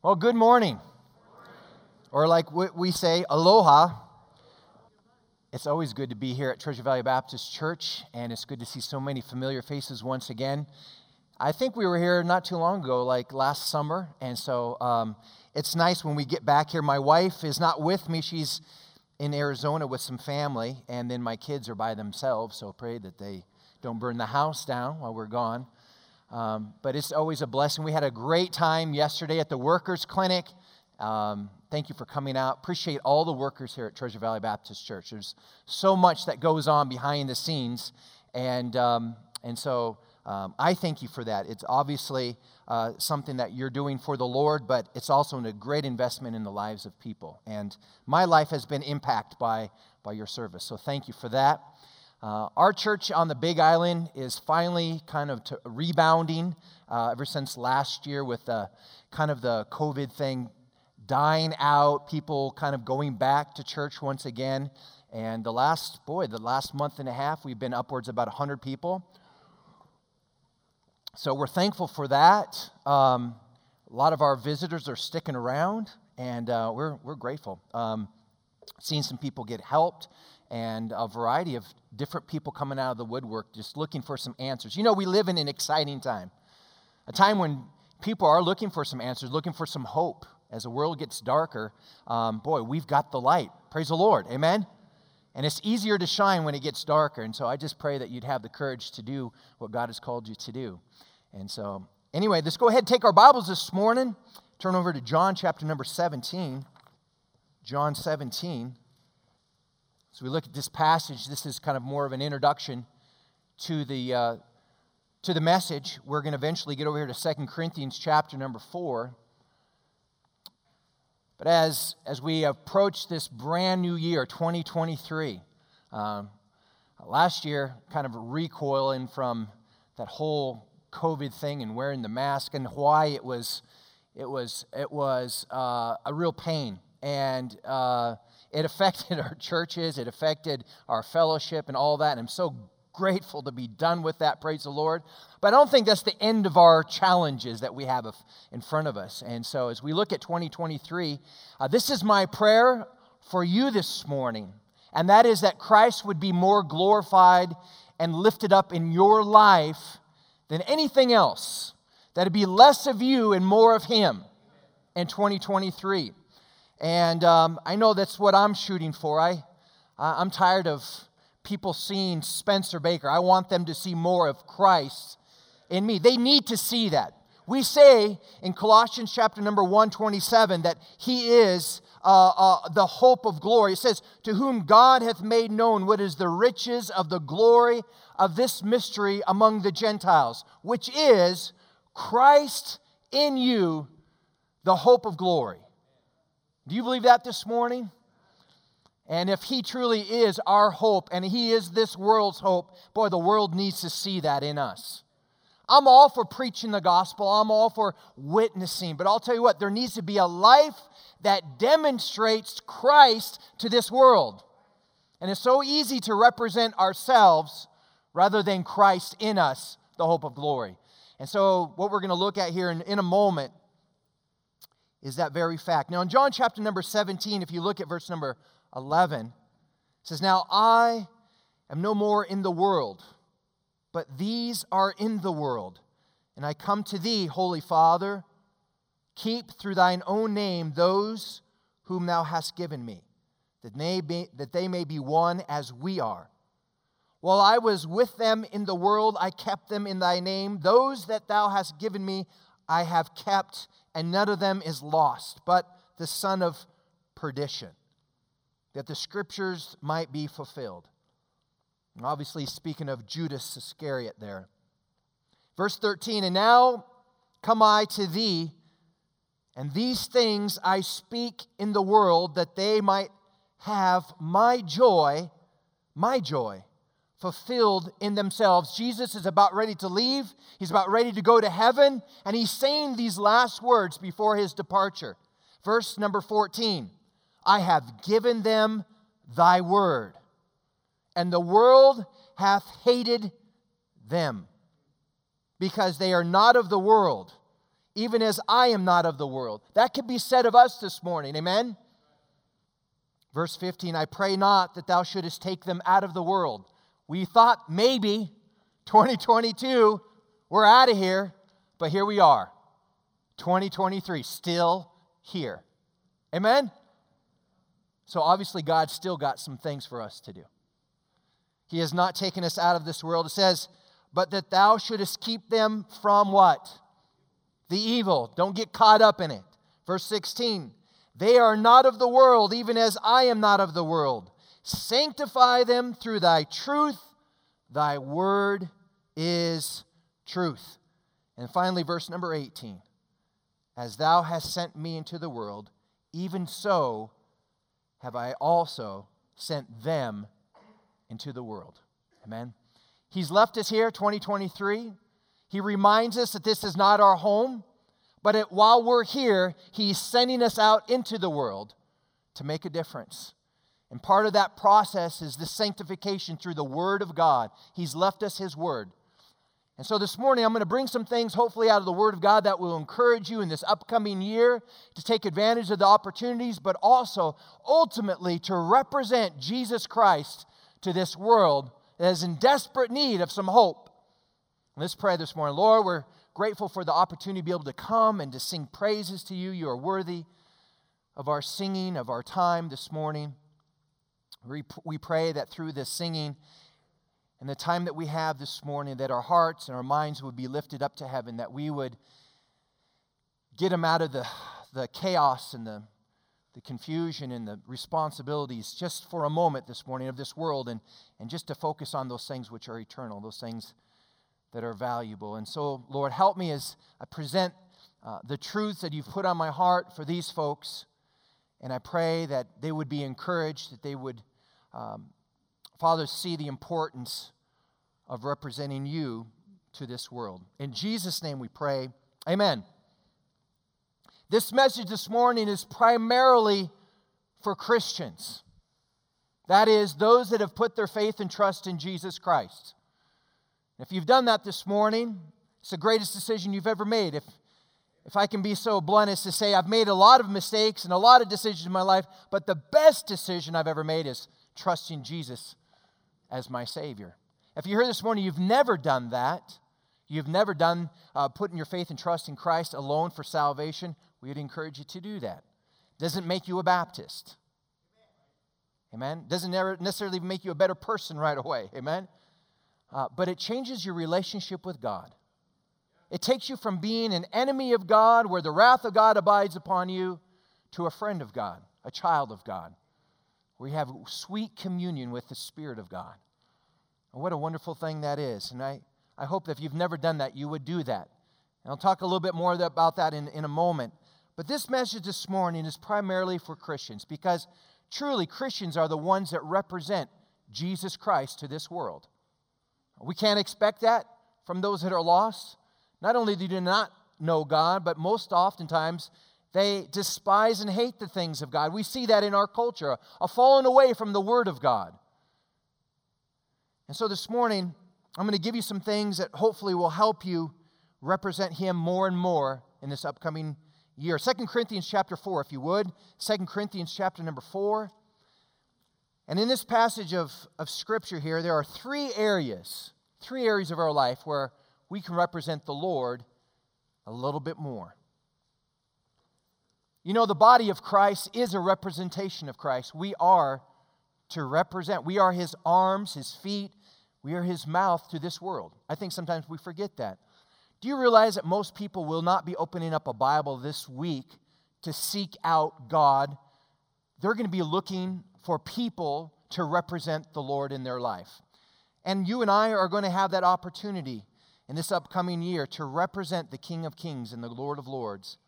Well, good morning. Or, like we say, aloha. It's always good to be here at Treasure Valley Baptist Church, and it's good to see so many familiar faces once again. I think we were here not too long ago, like last summer, and so um, it's nice when we get back here. My wife is not with me, she's in Arizona with some family, and then my kids are by themselves, so pray that they don't burn the house down while we're gone. Um, but it's always a blessing. We had a great time yesterday at the Workers Clinic. Um, thank you for coming out. Appreciate all the workers here at Treasure Valley Baptist Church. There's so much that goes on behind the scenes, and um, and so um, I thank you for that. It's obviously uh, something that you're doing for the Lord, but it's also a great investment in the lives of people. And my life has been impacted by by your service. So thank you for that. Uh, our church on the Big Island is finally kind of rebounding uh, ever since last year with the kind of the COVID thing dying out, people kind of going back to church once again. And the last, boy, the last month and a half, we've been upwards about 100 people. So we're thankful for that. Um, a lot of our visitors are sticking around, and uh, we're, we're grateful. Um, seeing some people get helped and a variety of different people coming out of the woodwork just looking for some answers. You know, we live in an exciting time, a time when people are looking for some answers, looking for some hope. As the world gets darker, um, boy, we've got the light. Praise the Lord. Amen. And it's easier to shine when it gets darker. And so I just pray that you'd have the courage to do what God has called you to do. And so, anyway, let's go ahead and take our Bibles this morning. Turn over to John chapter number 17. John 17. So we look at this passage. This is kind of more of an introduction to the, uh, to the message. We're going to eventually get over here to Second Corinthians chapter number 4. But as, as we approach this brand new year, 2023, um, last year, kind of recoiling from that whole COVID thing and wearing the mask and why it was, it was, it was uh, a real pain. And uh, it affected our churches, it affected our fellowship and all that. And I'm so grateful to be done with that, praise the Lord. But I don't think that's the end of our challenges that we have in front of us. And so as we look at 2023, uh, this is my prayer for you this morning. And that is that Christ would be more glorified and lifted up in your life than anything else. That it be less of you and more of Him in 2023. And um, I know that's what I'm shooting for. I, I'm tired of people seeing Spencer Baker. I want them to see more of Christ in me. They need to see that. We say in Colossians chapter number 127 that he is uh, uh, the hope of glory. It says, To whom God hath made known what is the riches of the glory of this mystery among the Gentiles, which is Christ in you, the hope of glory. Do you believe that this morning? And if He truly is our hope and He is this world's hope, boy, the world needs to see that in us. I'm all for preaching the gospel, I'm all for witnessing, but I'll tell you what, there needs to be a life that demonstrates Christ to this world. And it's so easy to represent ourselves rather than Christ in us, the hope of glory. And so, what we're going to look at here in, in a moment is that very fact. Now, in John chapter number 17, if you look at verse number 11, it says, Now I am no more in the world, but these are in the world. And I come to thee, Holy Father, keep through thine own name those whom thou hast given me, that they, be, that they may be one as we are. While I was with them in the world, I kept them in thy name. Those that thou hast given me, I have kept and none of them is lost, but the son of perdition, that the scriptures might be fulfilled. And obviously, speaking of Judas Iscariot there. Verse 13, and now come I to thee, and these things I speak in the world, that they might have my joy, my joy, fulfilled in themselves. Jesus is about ready to leave, he's about ready to go to heaven, and he's saying these last words before his departure. Verse number 14 I have given them thy word, and the world hath hated them, because they are not of the world, even as I am not of the world. That could be said of us this morning. Amen? Verse 15 I pray not that thou shouldest take them out of the world. We thought maybe 2022, we're out of here, but here we are. 2023, still here. Amen? So obviously, God's still got some things for us to do. He has not taken us out of this world. It says, but that thou shouldest keep them from what? The evil. Don't get caught up in it. Verse 16, they are not of the world, even as I am not of the world. Sanctify them through thy truth. Thy word is truth. And finally, verse number 18 As thou hast sent me into the world, even so have I also sent them into the world. Amen. He's left us here, 2023. He reminds us that this is not our home, but it, while we're here, He's sending us out into the world to make a difference. And part of that process is the sanctification through the Word of God. He's left us His Word. And so this morning, I'm going to bring some things, hopefully, out of the Word of God that will encourage you in this upcoming year to take advantage of the opportunities, but also ultimately to represent Jesus Christ to this world that is in desperate need of some hope. Let's pray this morning. Lord, we're grateful for the opportunity to be able to come and to sing praises to you. You are worthy of our singing, of our time this morning. We, pray that through this singing and the time that we have this morning, that our hearts and our minds would be lifted up to heaven, that we would get them out of the, the chaos and the the confusion and the responsibilities just for a moment this morning of this world and, and just to focus on those things which are eternal, those things that are valuable. And so, Lord, help me as I present uh, the truths that you've put on my heart for these folks. And I pray that they would be encouraged, that they would, um, Father, see the importance of representing you to this world. In Jesus' name we pray. Amen. This message this morning is primarily for Christians. That is, those that have put their faith and trust in Jesus Christ. If you've done that this morning, it's the greatest decision you've ever made. If, if I can be so blunt as to say, I've made a lot of mistakes and a lot of decisions in my life, but the best decision I've ever made is trusting Jesus as my Savior. If you're here this morning, you've never done that, you've never done uh, putting your faith and trust in Christ alone for salvation, we would encourage you to do that. Doesn't make you a Baptist. Amen. Doesn't necessarily make you a better person right away. Amen. Uh, but it changes your relationship with God. It takes you from being an enemy of God, where the wrath of God abides upon you, to a friend of God, a child of God, where you have sweet communion with the Spirit of God. And what a wonderful thing that is. And I, I hope that if you've never done that, you would do that. And I'll talk a little bit more about that in, in a moment. But this message this morning is primarily for Christians because truly Christians are the ones that represent Jesus Christ to this world. We can't expect that from those that are lost. Not only do they not know God, but most oftentimes they despise and hate the things of God. We see that in our culture, a falling away from the Word of God. And so this morning, I'm going to give you some things that hopefully will help you represent Him more and more in this upcoming year. Second Corinthians chapter 4, if you would. Second Corinthians chapter number 4. And in this passage of, of Scripture here, there are three areas, three areas of our life where we can represent the Lord a little bit more. You know, the body of Christ is a representation of Christ. We are to represent, we are his arms, his feet, we are his mouth to this world. I think sometimes we forget that. Do you realize that most people will not be opening up a Bible this week to seek out God? They're going to be looking for people to represent the Lord in their life. And you and I are going to have that opportunity in this upcoming year to represent the King of Kings and the Lord of Lords.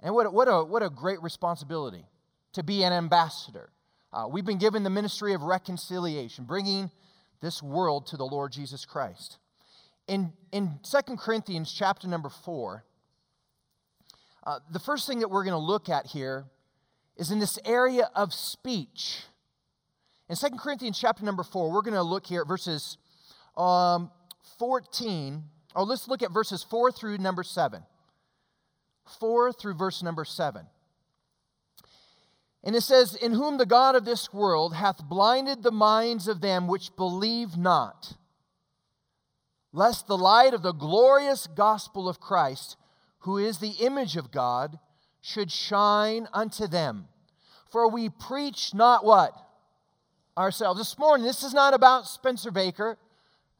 And what, what, a, what a great responsibility to be an ambassador. Uh, we've been given the ministry of reconciliation, bringing this world to the Lord Jesus Christ in, in 2 Corinthians chapter number 4, uh, the first thing that we're going to look at here is in this area of speech. In 2 Corinthians chapter number 4, we're going to look here at verses um, 14. Oh, let's look at verses 4 through number 7. 4 through verse number 7. And it says, In whom the God of this world hath blinded the minds of them which believe not, lest the light of the glorious gospel of Christ, who is the image of God, should shine unto them. For we preach not what? Ourselves. This morning, this is not about Spencer Baker.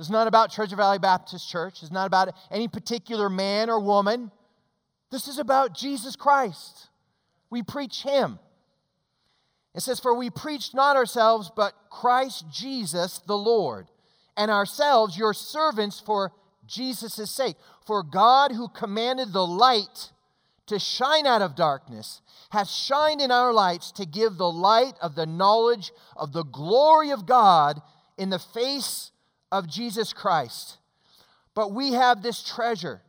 Is not about Treasure Valley Baptist Church. It's not about any particular man or woman. This is about Jesus Christ. We preach Him. It says, For we preach not ourselves, but Christ Jesus the Lord, and ourselves your servants for Jesus' sake. For God, who commanded the light to shine out of darkness, hath shined in our lights to give the light of the knowledge of the glory of God in the face of Jesus Christ. But we have this treasure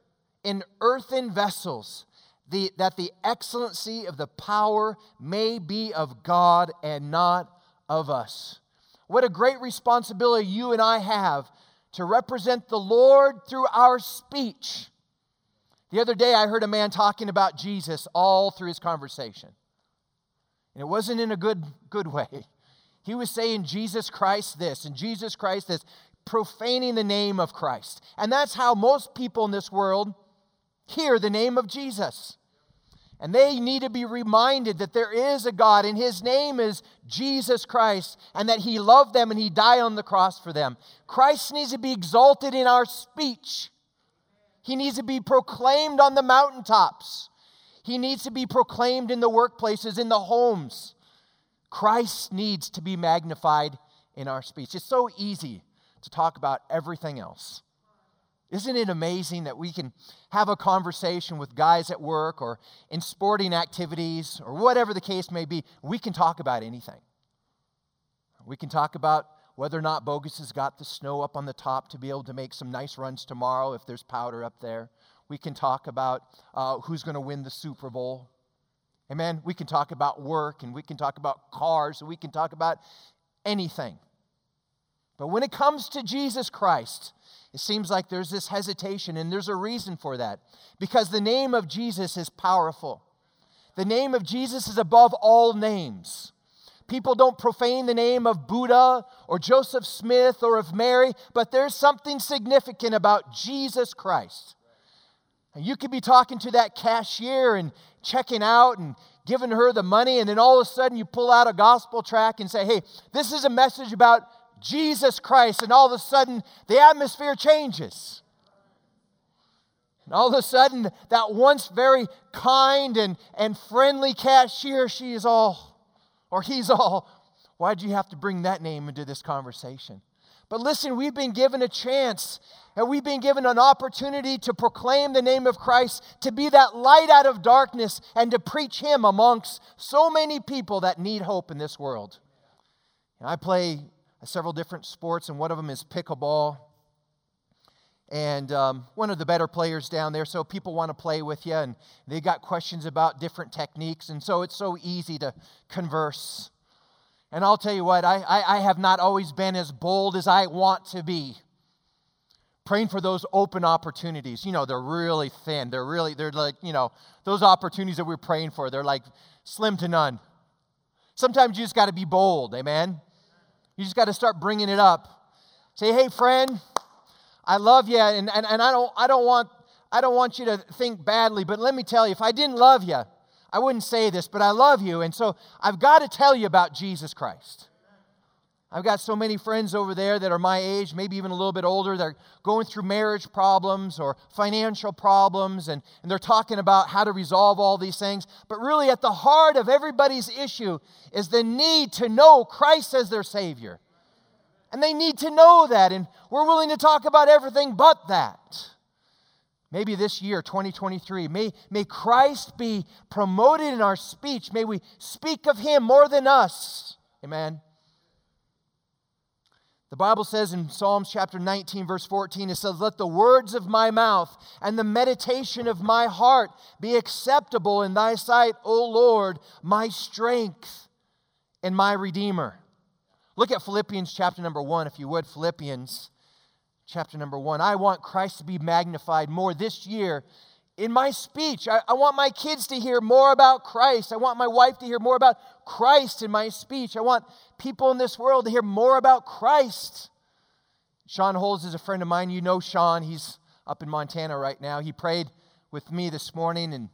in earthen vessels, the, that the excellency of the power may be of God and not of us. What a great responsibility you and I have to represent the Lord through our speech. The other day, I heard a man talking about Jesus all through his conversation. And it wasn't in a good, good way. He was saying Jesus Christ this and Jesus Christ this, profaning the name of Christ. And that's how most people in this world hear the name of Jesus. And they need to be reminded that there is a God and his name is Jesus Christ and that he loved them and he died on the cross for them. Christ needs to be exalted in our speech. He needs to be proclaimed on the mountaintops. He needs to be proclaimed in the workplaces, in the homes. Christ needs to be magnified in our speech. It's so easy to talk about everything else. Isn't it amazing that we can have a conversation with guys at work or in sporting activities or whatever the case may be? We can talk about anything. We can talk about whether or not Bogus has got the snow up on the top to be able to make some nice runs tomorrow if there's powder up there. We can talk about uh, who's going to win the Super Bowl. Amen. We can talk about work and we can talk about cars and we can talk about anything. But when it comes to Jesus Christ, it seems like there's this hesitation, and there's a reason for that. Because the name of Jesus is powerful. The name of Jesus is above all names. People don't profane the name of Buddha or Joseph Smith or of Mary, but there's something significant about Jesus Christ. And you could be talking to that cashier and checking out and giving her the money, and then all of a sudden you pull out a gospel track and say, hey, this is a message about Jesus Christ, and all of a sudden the atmosphere changes. And all of a sudden, that once very kind and, and friendly cashier, she is all, or he's all, why'd you have to bring that name into this conversation? But listen, we've been given a chance and we've been given an opportunity to proclaim the name of Christ, to be that light out of darkness, and to preach Him amongst so many people that need hope in this world. And I play several different sports, and one of them is pickleball. And um, one of the better players down there, so people want to play with you, and they got questions about different techniques, and so it's so easy to converse. And I'll tell you what, I, I, I have not always been as bold as I want to be. Praying for those open opportunities. You know, they're really thin. They're really, they're like, you know, those opportunities that we're praying for, they're like slim to none. Sometimes you just got to be bold, amen? You just got to start bringing it up. Say, hey, friend, I love you, and, and, and I, don't, I, don't want, I don't want you to think badly, but let me tell you, if I didn't love you, I wouldn't say this, but I love you, and so I've got to tell you about Jesus Christ. I've got so many friends over there that are my age, maybe even a little bit older. They're going through marriage problems or financial problems, and, and they're talking about how to resolve all these things. But really, at the heart of everybody's issue is the need to know Christ as their Savior. And they need to know that, and we're willing to talk about everything but that. Maybe this year, 2023, may, may Christ be promoted in our speech. May we speak of Him more than us. Amen. The Bible says in Psalms chapter 19, verse 14, it says, Let the words of my mouth and the meditation of my heart be acceptable in thy sight, O Lord, my strength and my redeemer. Look at Philippians chapter number one, if you would. Philippians chapter number one. I want Christ to be magnified more this year in my speech. I, I, want my kids to hear more about Christ. I want my wife to hear more about Christ in my speech. I want people in this world to hear more about Christ. Sean Holmes is a friend of mine. You know Sean. He's up in Montana right now. He prayed with me this morning and,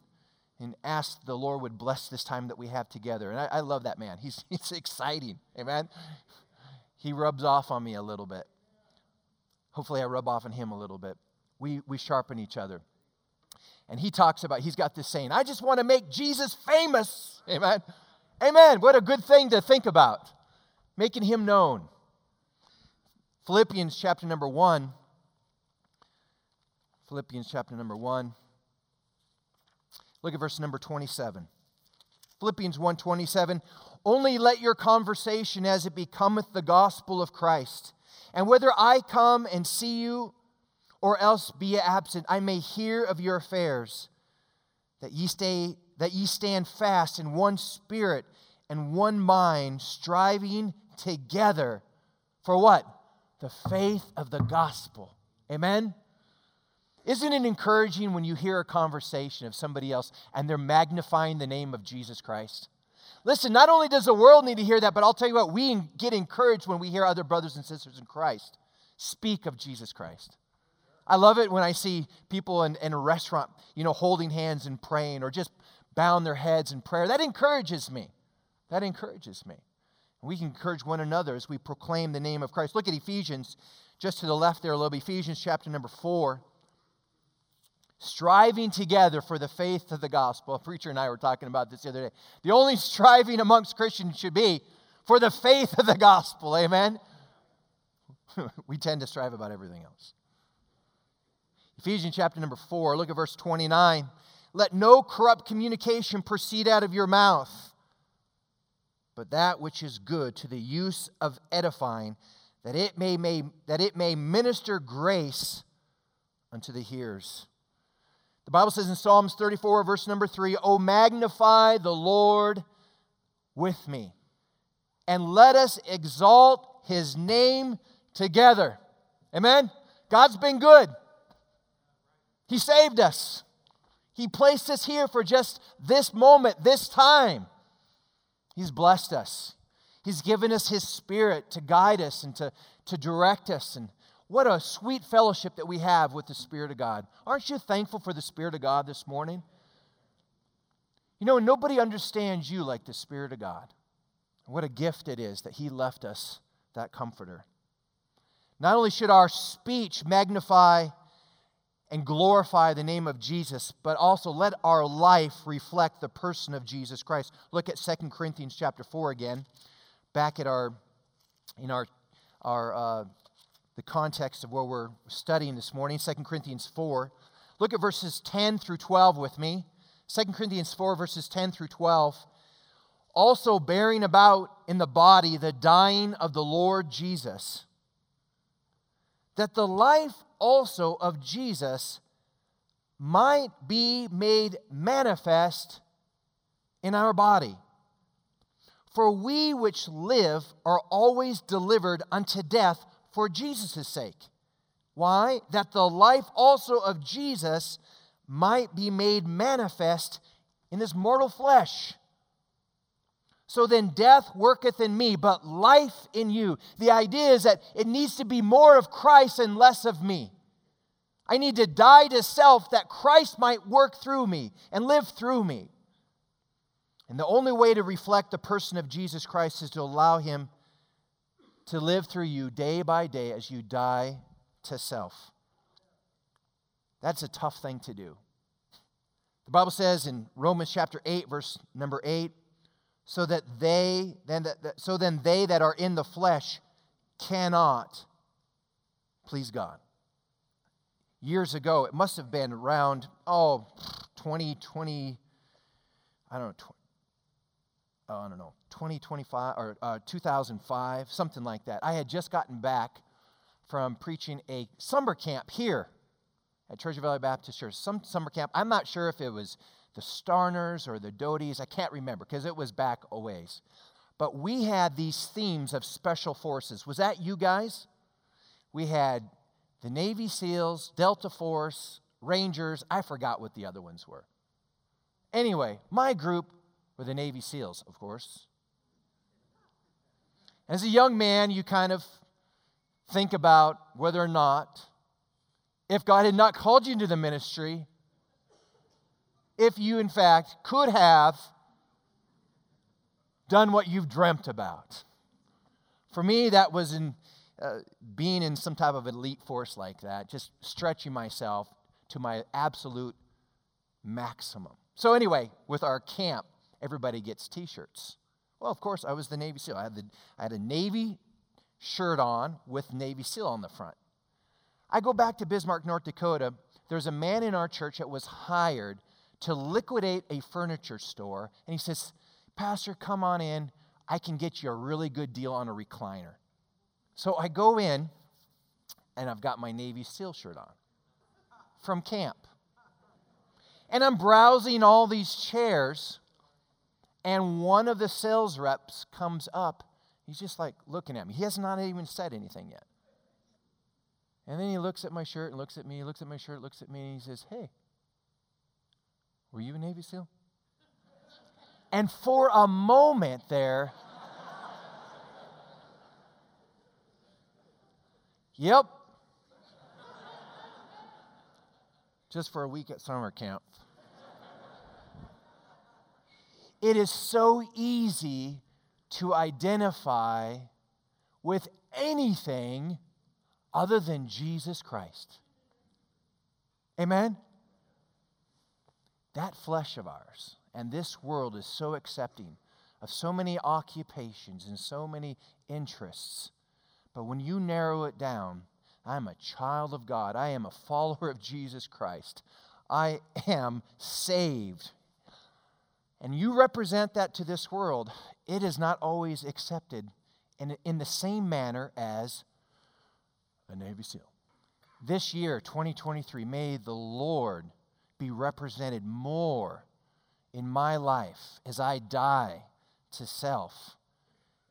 and asked the Lord would bless this time that we have together. And I, I love that man. He's, he's exciting. Amen. He rubs off on me a little bit. Hopefully, I rub off on him a little bit. We, we sharpen each other. And he talks about, he's got this saying, I just want to make Jesus famous. Amen. Amen. What a good thing to think about. Making him known. Philippians chapter number 1. Philippians chapter number 1. Look at verse number 27. Philippians 1:27 Only let your conversation as it becometh the gospel of Christ and whether I come and see you or else be absent, I may hear of your affairs, that ye stay, that ye stand fast in one spirit and one mind, striving together for what? The faith of the gospel. Amen? Isn't it encouraging when you hear a conversation of somebody else and they're magnifying the name of Jesus Christ? Listen, not only does the world need to hear that, but I'll tell you what, we get encouraged when we hear other brothers and sisters in Christ speak of Jesus Christ. I love it when I see people in, in a restaurant, you know, holding hands and praying or just bowing their heads in prayer. That encourages me. That encourages me. We can encourage one another as we proclaim the name of Christ. Look at Ephesians, just to the left there a little bit. Ephesians chapter number four striving together for the faith of the gospel. A preacher and I were talking about this the other day. The only striving amongst Christians should be for the faith of the gospel. Amen? we tend to strive about everything else. Ephesians chapter number 4, look at verse 29. Let no corrupt communication proceed out of your mouth, but that which is good to the use of edifying, that it may, may, that it may minister grace unto the hearers. The Bible says in Psalms 34, verse number 3, Oh, magnify the Lord with me, and let us exalt his name together. Amen? God's been good. He saved us. He placed us here for just this moment, this time. He's blessed us. He's given us His Spirit to guide us and to, to direct us and what a sweet fellowship that we have with the Spirit of God. Aren't you thankful for the Spirit of God this morning? You know, nobody understands you like the Spirit of God. What a gift it is that He left us that comforter. Not only should our speech magnify and glorify the name of Jesus, but also let our life reflect the person of Jesus Christ. Look at Second Corinthians chapter 4 again, back at our in our our uh, the context of what we're studying this morning, 2 Corinthians 4. Look at verses 10 through 12 with me. 2 Corinthians 4, verses 10 through 12. Also bearing about in the body the dying of the Lord Jesus, that the life also of Jesus might be made manifest in our body. For we which live are always delivered unto death for Jesus' sake. Why? That the life also of Jesus might be made manifest in this mortal flesh. So then death worketh in me, but life in you. The idea is that it needs to be more of Christ and less of me. I need to die to self that Christ might work through me and live through me. And the only way to reflect the person of Jesus Christ is to allow him to live through you day by day as you die to self. That's a tough thing to do. The Bible says in Romans chapter 8 verse number 8 so that they then that, so then they that are in the flesh cannot please God. Years ago, it must have been around oh 2020 I don't know oh, I don't know 2025 or uh, 2005, something like that. I had just gotten back from preaching a summer camp here at Treasure Valley Baptist Church. Some summer camp. I'm not sure if it was the Starners or the Doties. I can't remember because it was back a ways. But we had these themes of special forces. Was that you guys? We had the Navy SEALs, Delta Force, Rangers. I forgot what the other ones were. Anyway, my group were the Navy SEALs, of course. As a young man, you kind of think about whether or not, if God had not called you into the ministry, if you, in fact, could have done what you've dreamt about. For me, that was in uh, being in some type of elite force like that, just stretching myself to my absolute maximum. So, anyway, with our camp, everybody gets t shirts. Well, of course, I was the Navy SEAL. I had, the, I had a Navy shirt on with Navy SEAL on the front. I go back to Bismarck, North Dakota. There's a man in our church that was hired to liquidate a furniture store. And he says, Pastor, come on in. I can get you a really good deal on a recliner. So I go in, and I've got my Navy SEAL shirt on from camp. And I'm browsing all these chairs, and one of the sales reps comes up. He's just like looking at me. He has not even said anything yet. And then he looks at my shirt and looks at me, looks at my shirt, looks at me, and he says, Hey, were you a Navy SEAL? And for a moment there, yep. Just for a week at summer camp. It is so easy to identify with anything other than Jesus Christ. Amen? That flesh of ours and this world is so accepting of so many occupations and so many interests. But when you narrow it down, I'm a child of God. I am a follower of Jesus Christ. I am saved. And you represent that to this world. It is not always accepted in, in the same manner as a Navy SEAL. This year, 2023, may the Lord be represented more in my life as I die to self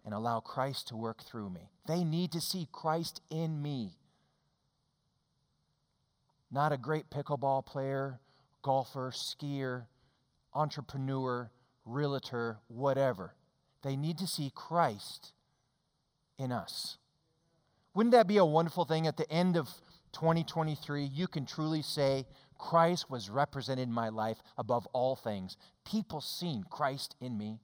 and allow Christ to work through me. They need to see Christ in me. Not a great pickleball player, golfer, skier, entrepreneur, realtor, whatever. They need to see Christ in us. Wouldn't that be a wonderful thing at the end of 2023? You can truly say, Christ was represented in my life above all things. People seen Christ in me.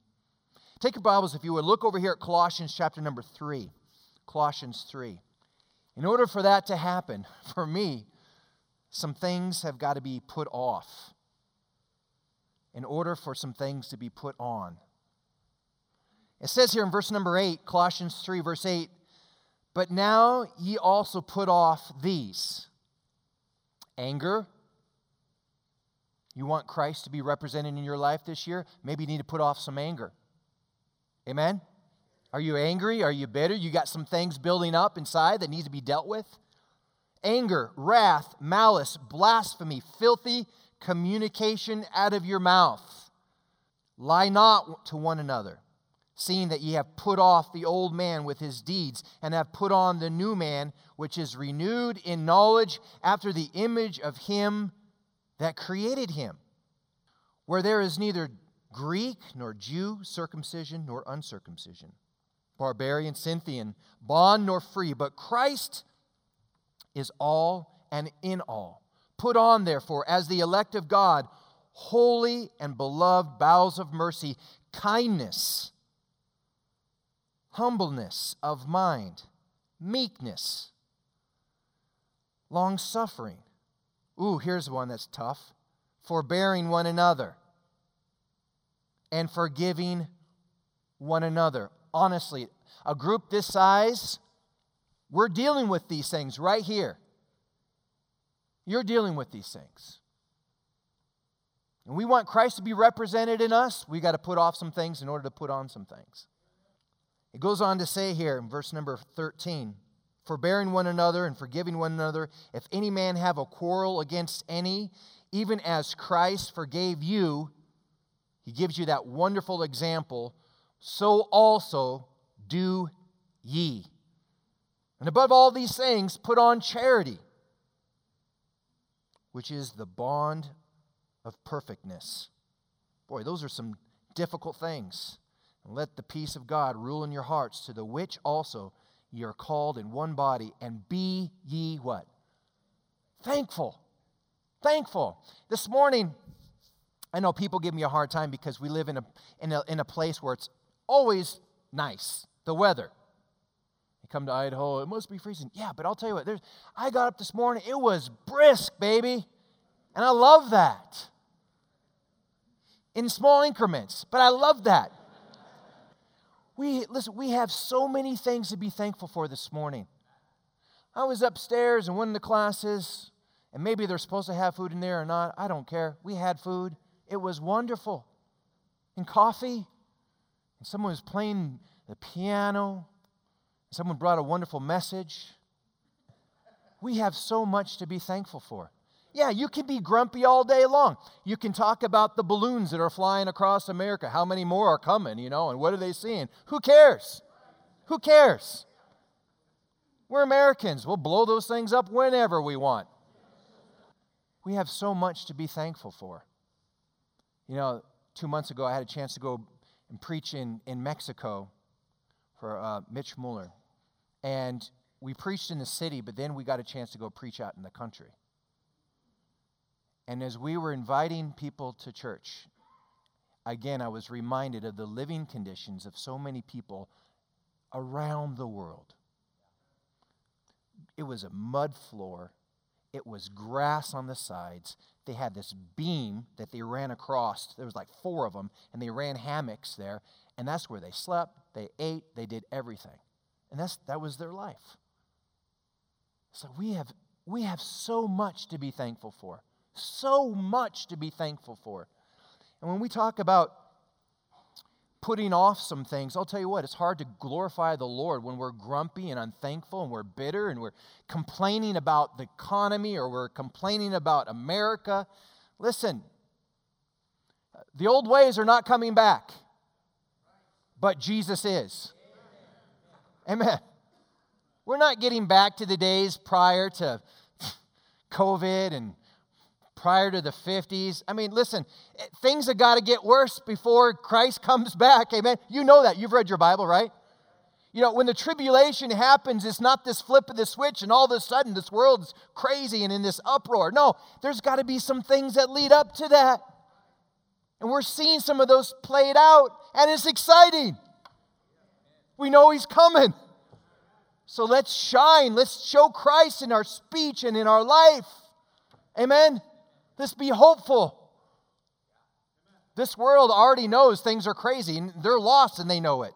Take your Bibles, if you would, look over here at Colossians chapter number 3. Colossians 3. In order for that to happen, for me, some things have got to be put off. In order for some things to be put on. It says here in verse number 8, Colossians 3, verse 8, but now ye also put off these anger, you want Christ to be represented in your life this year? Maybe you need to put off some anger. Amen? Are you angry? Are you bitter? You got some things building up inside that need to be dealt with? Anger, wrath, malice, blasphemy, filthy communication out of your mouth. Lie not to one another, seeing that ye have put off the old man with his deeds, and have put on the new man, which is renewed in knowledge after the image of him that created him, where there is neither Greek nor Jew, circumcision nor uncircumcision, barbarian, Scythian, bond nor free, but Christ is all and in all. Put on, therefore, as the elect of God, holy and beloved bowels of mercy, kindness, humbleness of mind, meekness, long suffering Ooh, here's one that's tough forbearing one another and forgiving one another. Honestly, a group this size, we're dealing with these things right here. You're dealing with these things. And we want Christ to be represented in us. We got to put off some things in order to put on some things. It goes on to say here in verse number 13 forbearing one another and forgiving one another. If any man have a quarrel against any, even as Christ forgave you, he gives you that wonderful example, so also do ye. And above all these things, put on charity, which is the bond of perfectness. Boy, those are some difficult things. Let the peace of God rule in your hearts, to the which also ye are called in one body, and be ye what? Thankful. Thankful. This morning, I know people give me a hard time because we live in a, in a, in a place where it's always nice, the weather. You come to Idaho, it must be freezing. Yeah, but I'll tell you what, there's, I got up this morning, it was brisk, baby. And I love that. In small increments, but I love that. We listen, we have so many things to be thankful for this morning. I was upstairs in one of the classes, and maybe they're supposed to have food in there or not. I don't care. We had food. It was wonderful. And coffee. And someone was playing the piano. Someone brought a wonderful message. We have so much to be thankful for. Yeah, you can be grumpy all day long. You can talk about the balloons that are flying across America. How many more are coming, you know, and what are they seeing? Who cares? Who cares? We're Americans. We'll blow those things up whenever we want. We have so much to be thankful for. You know, two months ago, I had a chance to go and preach in, in Mexico for uh, Mitch Muller. And we preached in the city, but then we got a chance to go preach out in the country. And as we were inviting people to church, again, I was reminded of the living conditions of so many people around the world. It was a mud floor, it was grass on the sides. They had this beam that they ran across. There was like four of them, and they ran hammocks there, and that's where they slept, they ate, they did everything. And that's, that was their life. So we have, we have so much to be thankful for. So much to be thankful for. And when we talk about putting off some things, I'll tell you what, it's hard to glorify the Lord when we're grumpy and unthankful and we're bitter and we're complaining about the economy or we're complaining about America. Listen, the old ways are not coming back, but Jesus is. Amen. We're not getting back to the days prior to COVID and prior to the 50s. I mean, listen, eh, things have got to get worse before Christ comes back. Amen. You know that. You've read your Bible, right? You know, when the tribulation happens, it's not this flip of the switch and all of a sudden this world's crazy and in this uproar. No, there's got to be some things that lead up to that. And we're seeing some of those played out, and it's exciting. We know He's coming. So let's shine. Let's show Christ in our speech and in our life. Amen. Let's be hopeful. This world already knows things are crazy and they're lost and they know it.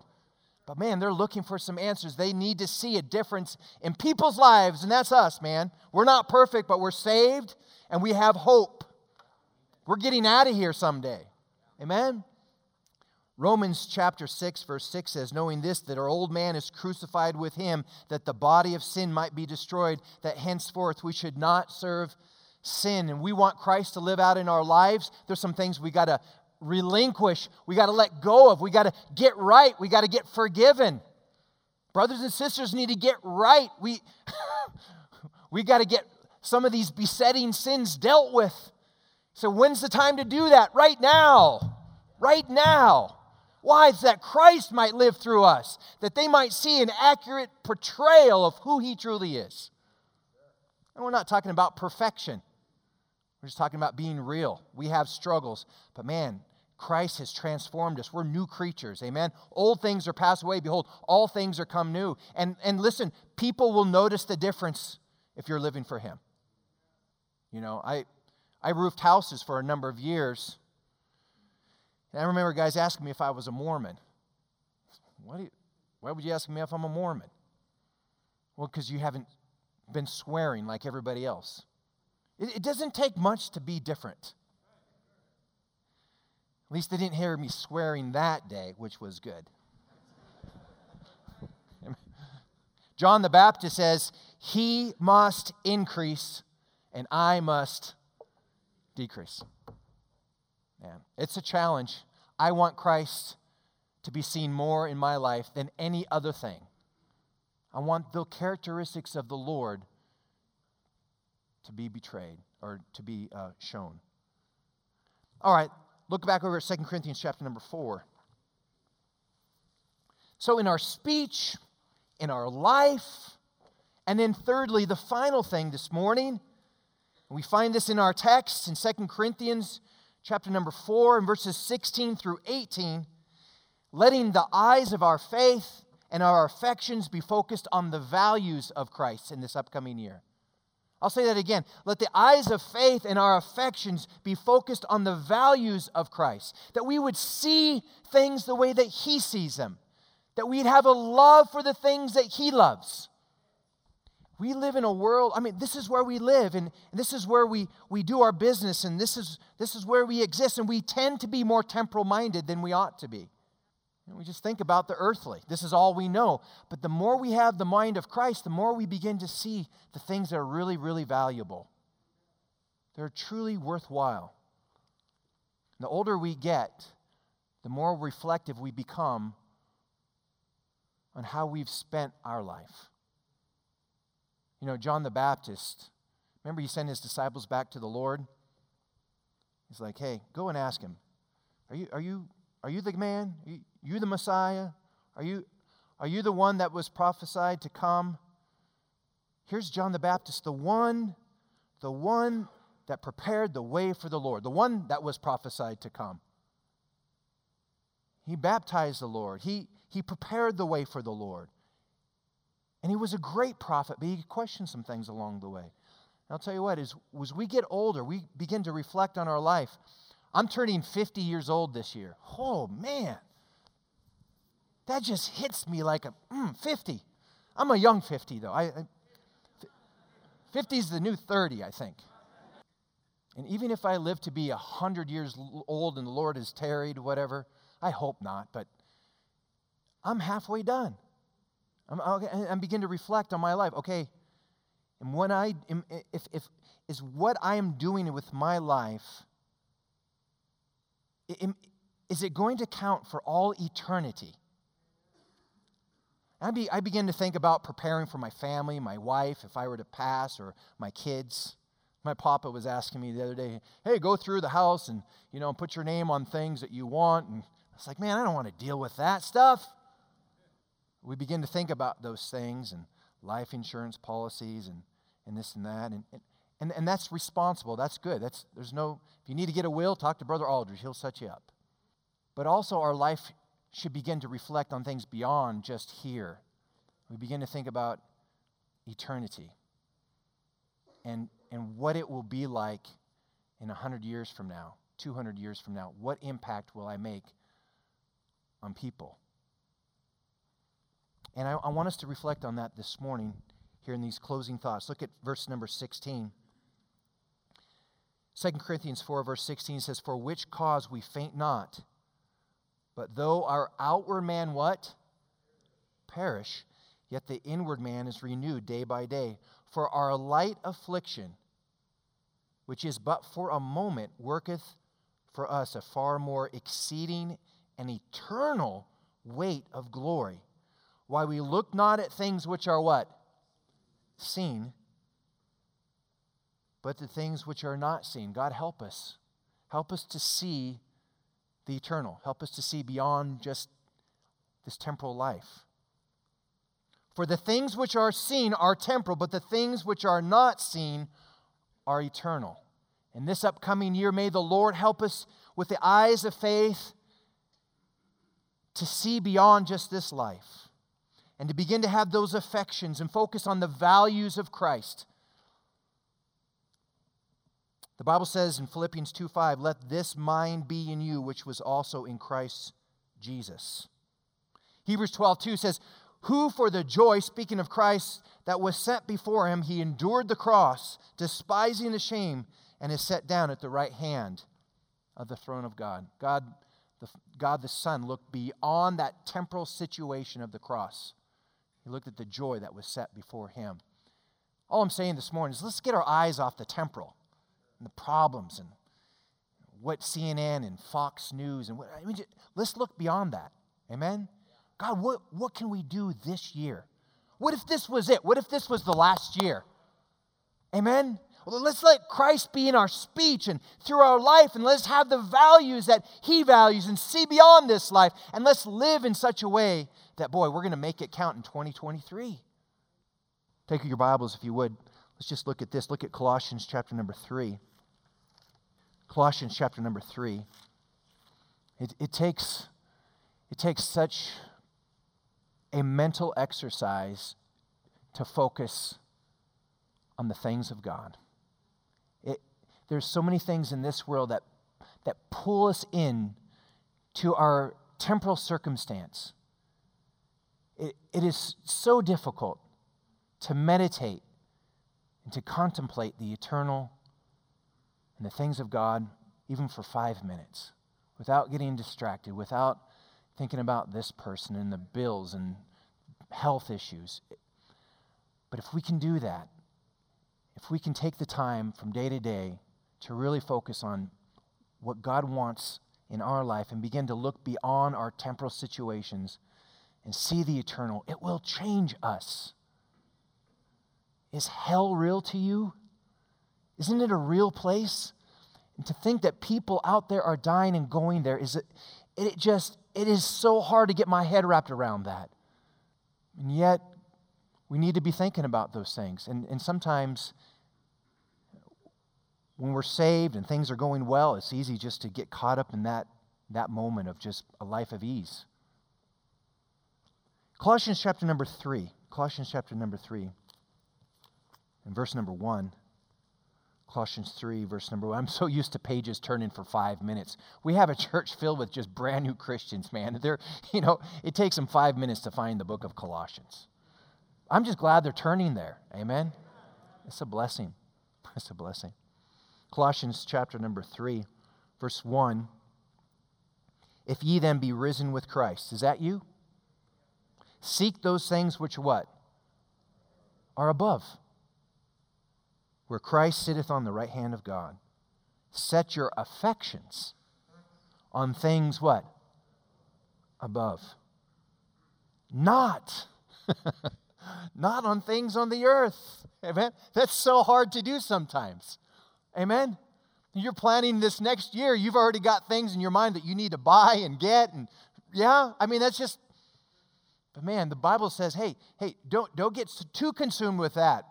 But man, they're looking for some answers. They need to see a difference in people's lives, and that's us, man. We're not perfect, but we're saved and we have hope. We're getting out of here someday. Amen? Romans chapter 6, verse 6 says, Knowing this, that our old man is crucified with him, that the body of sin might be destroyed, that henceforth we should not serve sin and we want Christ to live out in our lives, there's some things we got to relinquish, we got to let go of, we got to get right, we got to get forgiven. Brothers and sisters need to get right. We we got to get some of these besetting sins dealt with. So when's the time to do that? Right now. Right now. Why? It's that Christ might live through us, that they might see an accurate portrayal of who he truly is. And we're not talking about perfection. We're just talking about being real. We have struggles, but man, Christ has transformed us. We're new creatures. Amen. Old things are passed away. Behold, all things are come new. And, and listen, people will notice the difference if you're living for Him. You know, I, I roofed houses for a number of years. And I remember guys asking me if I was a Mormon. What you, why would you ask me if I'm a Mormon? Well, because you haven't been swearing like everybody else. It, it doesn't take much to be different. At least they didn't hear me swearing that day, which was good. John the Baptist says, He must increase and I must decrease. Man, it's a challenge. I want Christ to be seen more in my life than any other thing. I want the characteristics of the Lord to be betrayed. or to be uh, shown. All right, look back over at 2 Corinthians chapter number 4. So, in our speech, in our life, and then thirdly, the final thing this morning, we find this in our text in 2 Corinthians chapter number 4 and verses 16 through 18, letting the eyes of our faith and our affections be focused on the values of Christ in this upcoming year. I'll say that again. Let the eyes of faith and our affections be focused on the values of Christ, that we would see things the way that He sees them, that we'd have a love for the things that He loves. We live in a world, I mean, this is where we live, and, this is where we, we do our business, and this is, this is where we exist, and we tend to be more temporal minded than we ought to be. We just think about the earthly. This is all we know. But the more we have the mind of Christ, the more we begin to see the things that are really, really valuable. They're truly worthwhile. The older we get, the more reflective we become on how we've spent our life. You know, John the Baptist, remember he sent his disciples back to the Lord? He's like, hey, go and ask him, are you, are you, are you the man? Are you, you the Messiah? Are you, are you the one that was prophesied to come? Here's John the Baptist, the one, the one that prepared the way for the Lord, the one that was prophesied to come. He baptized the Lord. He, he prepared the way for the Lord. And he was a great prophet, but he questioned some things along the way. And I'll tell you what, as, as we get older, we begin to reflect on our life. I'm turning 50 years old this year. Oh, man that just hits me like a mm, 50. I'm a young 50, though. I, I, 50 is the new 30, I think. And even if I live to be 100 years old and the Lord has tarried, whatever, I hope not, but I'm halfway done. I'm, I begin to reflect on my life. Okay, and when I, if, if, is what I am doing with my life, is it going to count for all eternity? I, be, I begin to think about preparing for my family, my wife, if I were to pass, or my kids. My papa was asking me the other day, hey, go through the house and, you know, put your name on things that you want. And I was like, man, I don't want to deal with that stuff. We begin to think about those things and life insurance policies and, and this and that. And, and, and that's responsible. That's good. That's, there's no, if you need to get a will, talk to Brother Aldridge. He'll set you up. But also, our life should begin to reflect on things beyond just here. We begin to think about eternity and, and what it will be like in 100 years from now, 200 years from now. What impact will I make on people? And I, I want us to reflect on that this morning here in these closing thoughts. Look at verse number 16. 2 Corinthians 4, verse 16 says, For which cause we faint not but though our outward man what? Perish, yet the inward man is renewed day by day. For our light affliction, which is but for a moment, worketh for us a far more exceeding and eternal weight of glory. Why we look not at things which are what? Seen, but the things which are not seen. God help us. Help us to see the eternal. Help us to see beyond just this temporal life. For the things which are seen are temporal, but the things which are not seen are eternal. In this upcoming year, may the Lord help us with the eyes of faith to see beyond just this life and to begin to have those affections and focus on the values of Christ the Bible says in Philippians 2 5, let this mind be in you, which was also in Christ Jesus. Hebrews 12 2 says, Who for the joy, speaking of Christ, that was set before him, he endured the cross, despising the shame, and is set down at the right hand of the throne of God. God the, God the Son looked beyond that temporal situation of the cross. He looked at the joy that was set before him. All I'm saying this morning is let's get our eyes off the temporal and the problems and what CNN and Fox News and what, I mean, just, let's look beyond that. Amen? God, what, what can we do this year? What if this was it? What if this was the last year? Amen? Well, let's let Christ be in our speech and through our life, and let's have the values that He values and see beyond this life. And let's live in such a way that, boy, we're going to make it count in 2023. Take your Bibles, if you would. Let's just look at this. Look at Colossians chapter number 3. Colossians chapter number 3. It, it, takes, it takes such a mental exercise to focus on the things of God. It, there's so many things in this world that, that pull us in to our temporal circumstance. It, it is so difficult to meditate and to contemplate the eternal and the things of God, even for five minutes, without getting distracted, without thinking about this person and the bills and health issues. But if we can do that, if we can take the time from day to day to really focus on what God wants in our life and begin to look beyond our temporal situations and see the eternal, it will change us. Is hell real to you? Isn't it a real place? And to think that people out there are dying and going there is it, it just it is so hard to get my head wrapped around that. And yet we need to be thinking about those things. And, and sometimes when we're saved and things are going well, it's easy just to get caught up in that, that moment of just a life of ease. Colossians chapter number 3. Colossians chapter number 3. And verse number 1. Colossians 3, verse number 1. I'm so used to pages turning for five minutes. We have a church filled with just brand new Christians, man. They're, you know, it takes them five minutes to find the book of Colossians. I'm just glad they're turning there. Amen? It's a blessing. It's a blessing. Colossians chapter number 3, verse 1. If ye then be risen with Christ, is that you? Seek those things which what? Are above where Christ sitteth on the right hand of God. Set your affections on things what? Above. Not. Not on things on the earth. Amen. That's so hard to do sometimes. Amen. You're planning this next year, you've already got things in your mind that you need to buy and get and yeah, I mean that's just but man, the Bible says, "Hey, hey, don't don't get too consumed with that.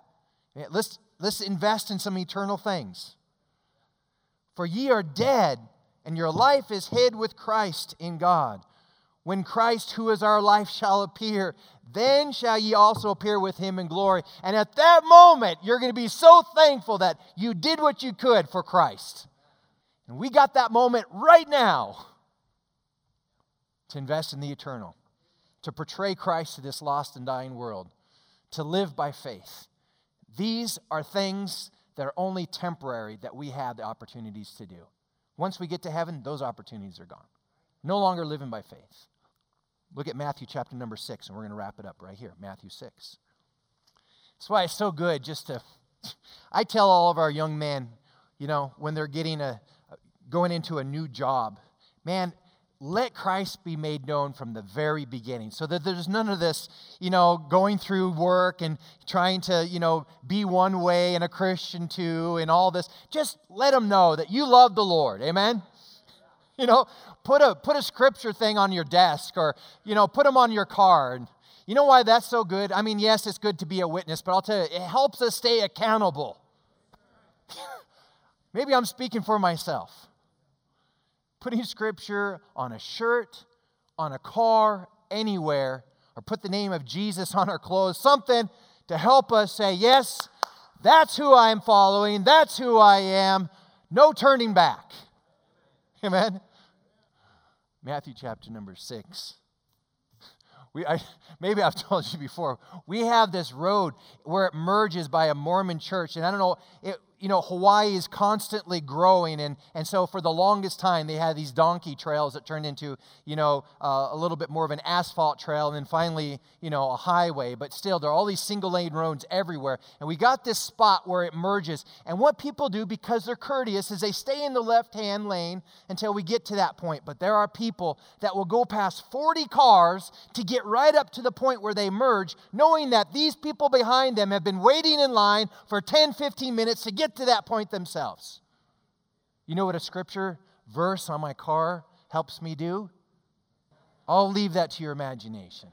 Let's let's invest in some eternal things. For ye are dead, and your life is hid with Christ in God. When Christ, who is our life, shall appear, then shall ye also appear with him in glory. And at that moment, you're going to be so thankful that you did what you could for Christ. And we got that moment right now to invest in the eternal, to portray Christ to this lost and dying world, to live by faith. These are things that are only temporary that we have the opportunities to do. Once we get to heaven, those opportunities are gone. No longer living by faith. Look at Matthew chapter number six, and we're going to wrap it up right here. Matthew 6. That's why it's so good just to. I tell all of our young men, you know, when they're getting a, going into a new job, man, let Christ be made known from the very beginning so that there's none of this, you know, going through work and trying to, you know, be one way and a Christian too and all this. Just let them know that you love the Lord. Amen. You know, put a put a scripture thing on your desk or, you know, put them on your card. You know why that's so good? I mean, yes, it's good to be a witness, but I'll tell you, it helps us stay accountable. Maybe I'm speaking for myself putting scripture on a shirt, on a car, anywhere, or put the name of Jesus on our clothes, something to help us say, Yes, that's who I'm following, that's who I am, no turning back. Amen. Matthew chapter number six. We, I, maybe I've told you before, we have this road where it merges by a Mormon church. And I don't know, it, you know, Hawaii is constantly growing. And, and so for the longest time, they had these donkey trails that turned into, you know, uh, a little bit more of an asphalt trail. And then finally, you know, a highway. But still, there are all these single lane roads everywhere. And we got this spot where it merges. And what people do, because they're courteous, is they stay in the left hand lane until we get to that point. But there are people that will go past 40 cars to get right up to the point where they merge, knowing that these people behind them have been waiting in line for 10, 15 minutes to get get to that point themselves. You know what a scripture verse on my car helps me do? I'll leave that to your imagination.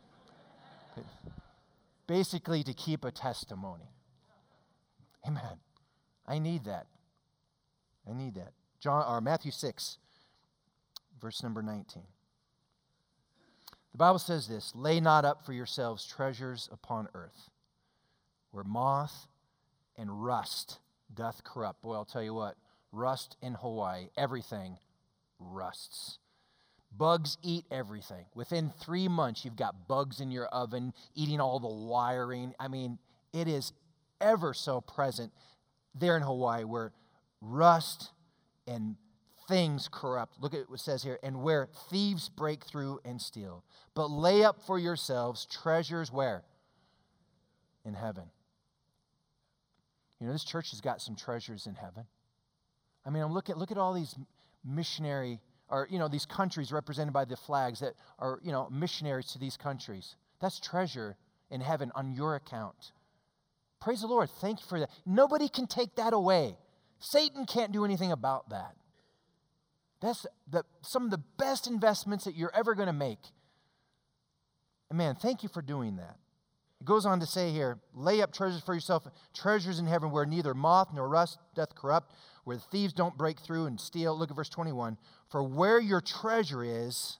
Basically, to keep a testimony. Amen. I need that. I need that. John or Matthew 6, verse number 19. The Bible says this lay not up for yourselves treasures upon earth, where moth and rust doth corrupt. Boy, I'll tell you what, rust in Hawaii, everything rusts. Bugs eat everything. Within three months, you've got bugs in your oven eating all the wiring. I mean, it is ever so present there in Hawaii where rust and things corrupt. Look at what it says here, and where thieves break through and steal. But lay up for yourselves treasures where? In heaven. You know, this church has got some treasures in heaven. I mean, I'm look at look at all these missionary or you know these countries represented by the flags that are you know missionaries to these countries. That's treasure in heaven on your account. Praise the Lord. Thank you for that. Nobody can take that away. Satan can't do anything about that. That's the, some of the best investments that you're ever going to make. And man, thank you for doing that. It goes on to say here lay up treasures for yourself, treasures in heaven where neither moth nor rust doth corrupt, where thieves don't break through and steal. Look at verse 21. For where your treasure is,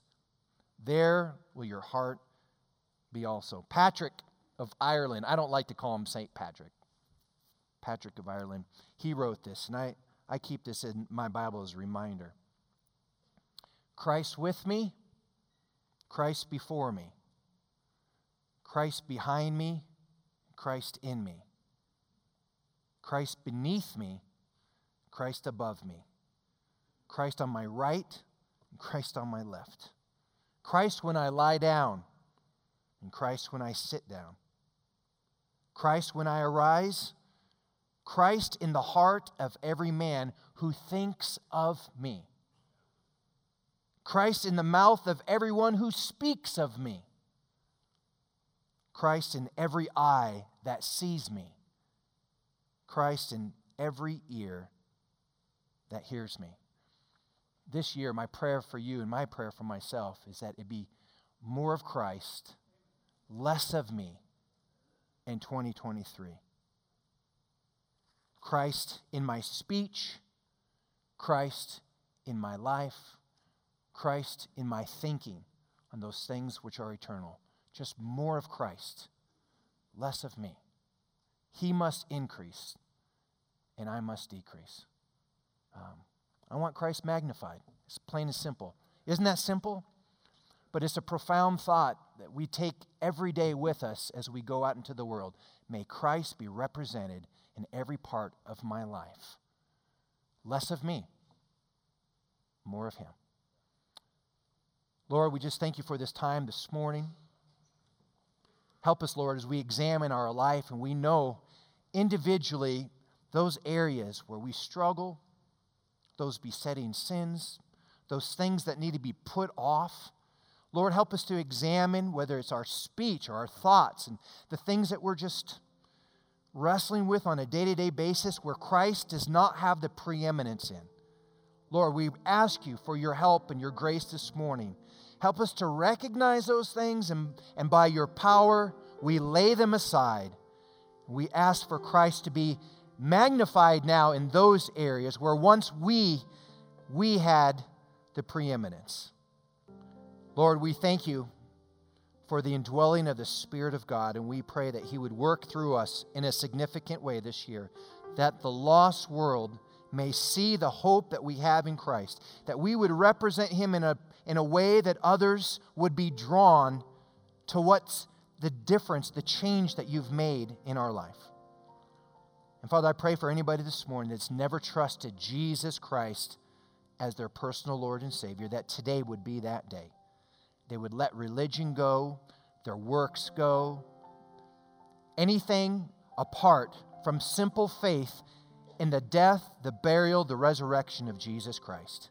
there will your heart be also. Patrick of Ireland. I don't like to call him St. Patrick. Patrick of Ireland. He wrote this, and I, I keep this in my Bible as a reminder. Christ with me, Christ before me, Christ behind me, Christ in me, Christ beneath me, Christ above me, Christ on my right, Christ on my left, Christ when I lie down, and Christ when I sit down. Christ when I arise, Christ in the heart of every man who thinks of me. Christ in the mouth of everyone who speaks of me. Christ in every eye that sees me. Christ in every ear that hears me. This year, my prayer for you and my prayer for myself is that it be more of Christ, less of me, in 2023. Christ in my speech, Christ in my life, Christ in my thinking on those things which are eternal. Just more of Christ, less of me. He must increase, and I must decrease. Um, I want Christ magnified. It's plain and simple. Isn't that simple? but it's a profound thought that we take every day with us as we go out into the world. May Christ be represented in every part of my life. Less of me, more of Him. Lord, we just thank you for this time this morning. Help us, Lord, as we examine our life and we know individually those areas where we struggle, those besetting sins, those things that need to be put off Lord, help us to examine whether it's our speech or our thoughts and the things that we're just wrestling with on a day to day basis where Christ does not have the preeminence in. Lord, we ask you for your help and your grace this morning. Help us to recognize those things, and, and by your power, we lay them aside. We ask for Christ to be magnified now in those areas where once we, we had the preeminence. Lord, we thank you for the indwelling of the Spirit of God, and we pray that He would work through us in a significant way this year, that the lost world may see the hope that we have in Christ, that we would represent Him in a, in a way that others would be drawn to what's the difference, the change that you've made in our life. And Father, I pray for anybody this morning that's never trusted Jesus Christ as their personal Lord and Savior, that today would be that day. They would let religion go, their works go, anything apart from simple faith in the death, the burial, the resurrection of Jesus Christ.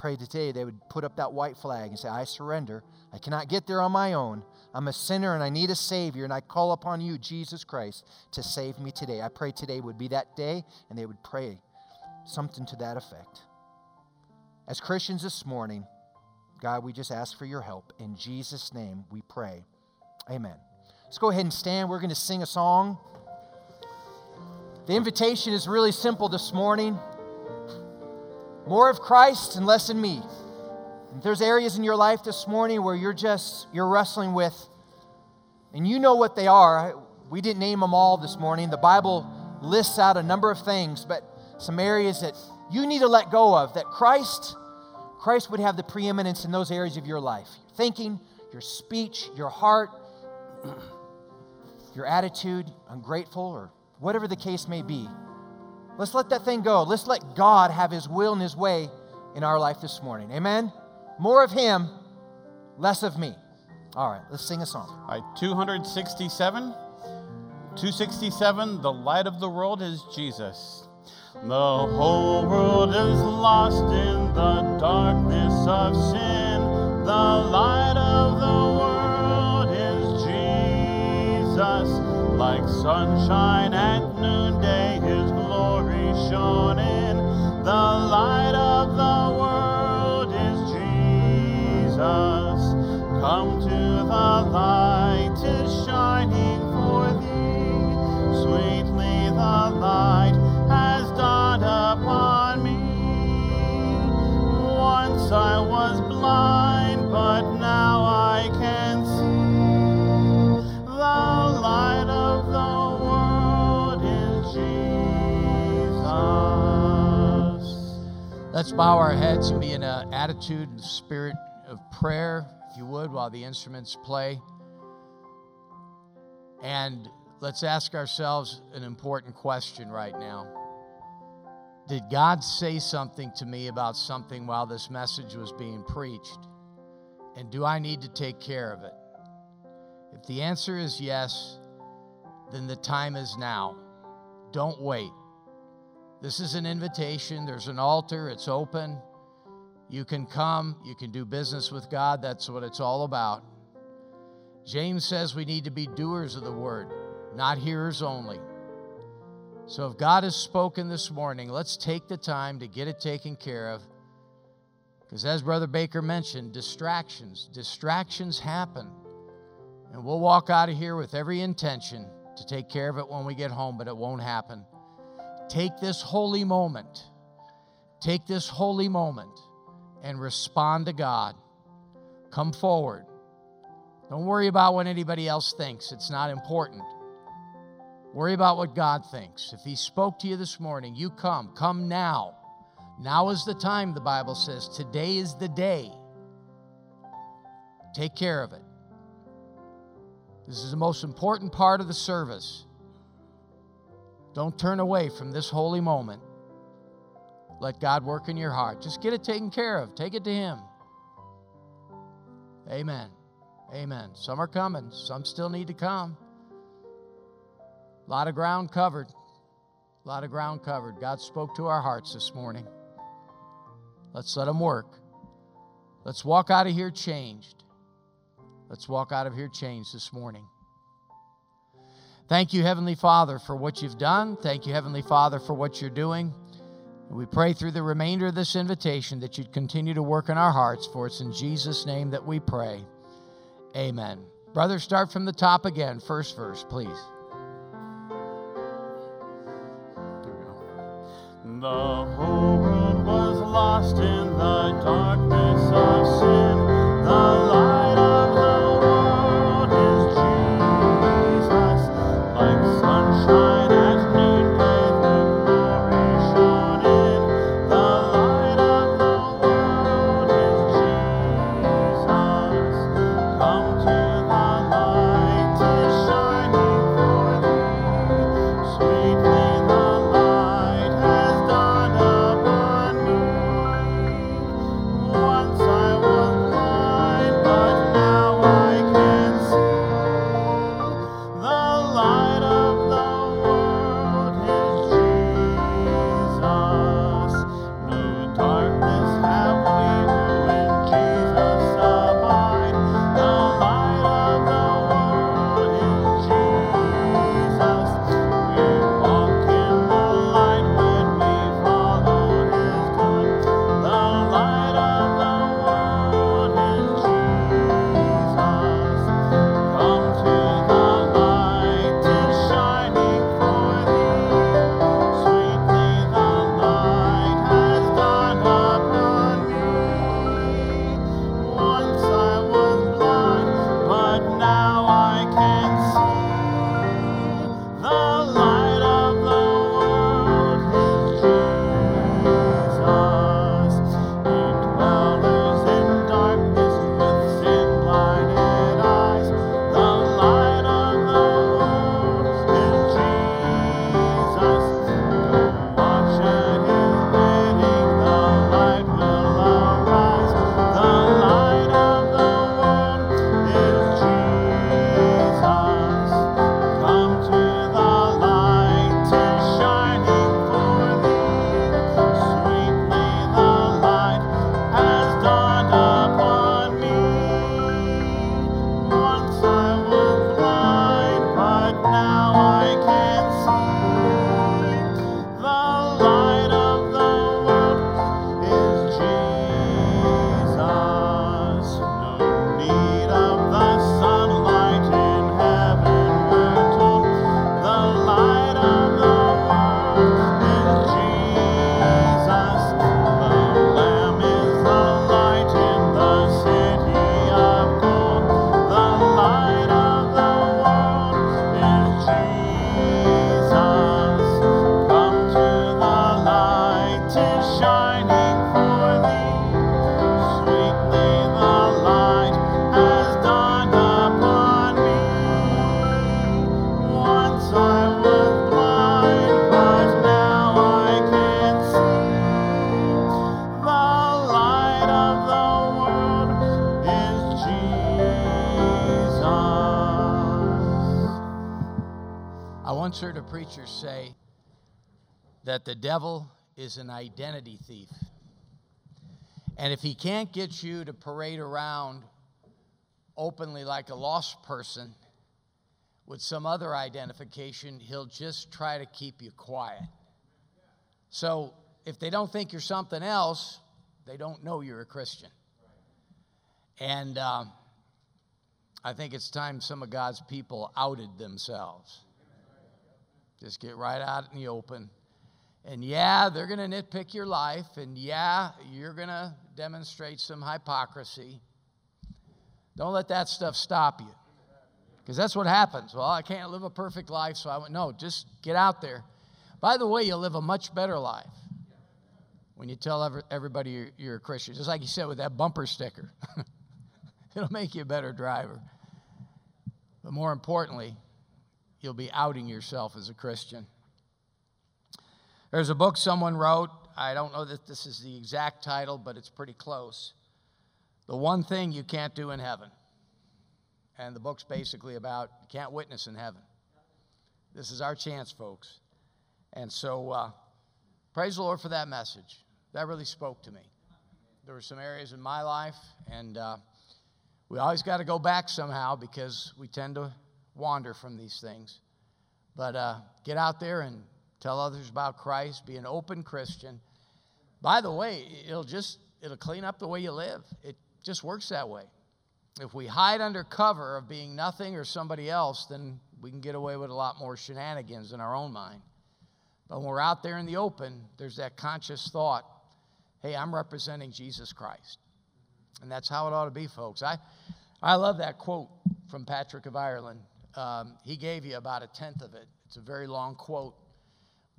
Pray today they would put up that white flag and say, I surrender. I cannot get there on my own. I'm a sinner and I need a Savior, and I call upon you, Jesus Christ, to save me today. I pray today would be that day, and they would pray something to that effect. As Christians this morning, God, we just ask for your help. In Jesus' name we pray. Amen. Let's go ahead and stand. We're going to sing a song. The invitation is really simple this morning more of Christ and less in me. If there's areas in your life this morning where you're just you're wrestling with and you know what they are. We didn't name them all this morning. The Bible lists out a number of things, but some areas that you need to let go of that Christ Christ would have the preeminence in those areas of your life. Your thinking, your speech, your heart, your attitude, ungrateful or whatever the case may be. Let's let that thing go. Let's let God have His will and His way in our life this morning. Amen? More of Him, less of me. All right, let's sing a song. All right, 267. 267, the light of the world is Jesus. The whole world is lost in the darkness of sin. The light of the world is Jesus. Like sunshine at noonday, in. The light of the world is Jesus. Come to the light, is shining for thee. Sweetly the light has dawned upon me. Once I was blind, Let's bow our heads and be in an attitude and spirit of prayer, if you would, while the instruments play. And let's ask ourselves an important question right now. Did God say something to me about something while this message was being preached? And do I need to take care of it? If the answer is yes, then the time is now. Don't wait. This is an invitation. There's an altar, it's open. You can come, you can do business with God. That's what it's all about. James says we need to be doers of the word, not hearers only. So if God has spoken this morning, let's take the time to get it taken care of. Because as Brother Baker mentioned, distractions, distractions happen. And we'll walk out of here with every intention to take care of it when we get home, but it won't happen. Take this holy moment, take this holy moment and respond to God. Come forward. Don't worry about what anybody else thinks, it's not important. Worry about what God thinks. If He spoke to you this morning, you come. Come now. Now is the time, the Bible says. Today is the day. Take care of it. This is the most important part of the service. Don't turn away from this holy moment. Let God work in your heart. Just get it taken care of. Take it to Him. Amen. Amen. Some are coming, some still need to come. A lot of ground covered. A lot of ground covered. God spoke to our hearts this morning. Let's let Him work. Let's walk out of here changed. Let's walk out of here changed this morning. Thank you, Heavenly Father, for what you've done. Thank you, Heavenly Father, for what you're doing. We pray through the remainder of this invitation that you'd continue to work in our hearts, for it's in Jesus' name that we pray. Amen. Brother, start from the top again. First verse, please. The whole world was lost in the darkness of sin. The light preacher say that the devil is an identity thief. And if he can't get you to parade around openly like a lost person with some other identification, he'll just try to keep you quiet. So if they don't think you're something else, they don't know you're a Christian. And um, I think it's time some of God's people outed themselves. Just get right out in the open. And yeah, they're going to nitpick your life. And yeah, you're going to demonstrate some hypocrisy. Don't let that stuff stop you. Because that's what happens. Well, I can't live a perfect life, so I went, no, just get out there. By the way, you'll live a much better life when you tell everybody you're, you're a Christian. Just like you said with that bumper sticker, it'll make you a better driver. But more importantly, you'll be outing yourself as a Christian. There's a book someone wrote. I don't know that this is the exact title, but it's pretty close. The one thing you can't do in heaven. And the book's basically about you can't witness in heaven. This is our chance, folks. And so, uh, praise the Lord for that message. That really spoke to me. There were some areas in my life, and uh, we always got to go back somehow because we tend to wander from these things. But uh, get out there and tell others about Christ, be an open Christian. By the way, it'll just it'll clean up the way you live. It just works that way. If we hide under cover of being nothing or somebody else, then we can get away with a lot more shenanigans in our own mind. But when we're out there in the open, there's that conscious thought hey, I'm representing Jesus Christ. And that's how it ought to be, folks. I, I love that quote from Patrick of Ireland. Um, he gave you about a tenth of it. It's a very long quote.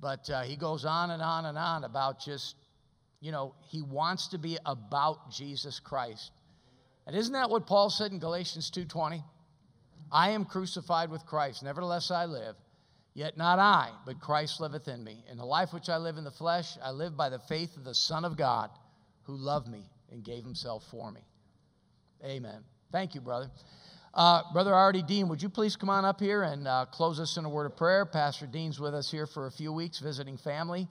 But uh, he goes on and on and on about just, you know, he wants to be about Jesus Christ. And isn't that what Paul said in Galatians 2:20? I am crucified with Christ, nevertheless I live. Yet not I, but Christ liveth in me. In the life which I live in the flesh, I live by the faith of the Son of God, who loved me and gave himself for me. Amen. Thank you, brother. Uh, Brother Artie Dean, would you please come on up here and uh, close us in a word of prayer? Pastor Dean's with us here for a few weeks visiting family.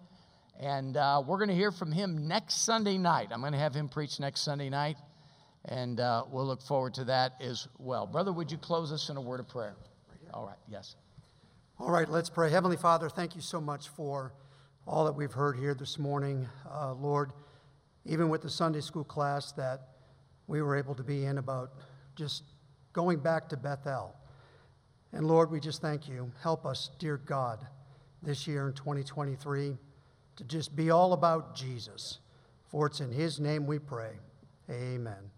And uh, we're going to hear from him next Sunday night. I'm going to have him preach next Sunday night. And uh, we'll look forward to that as well. Brother, would you close us in a word of prayer? All right, yes. All right, let's pray. Heavenly Father, thank you so much for all that we've heard here this morning. Uh, Lord, even with the Sunday school class that we were able to be in about just going back to Bethel. And Lord, we just thank you. Help us, dear God, this year in 2023 to just be all about Jesus. For it's in his name we pray. Amen.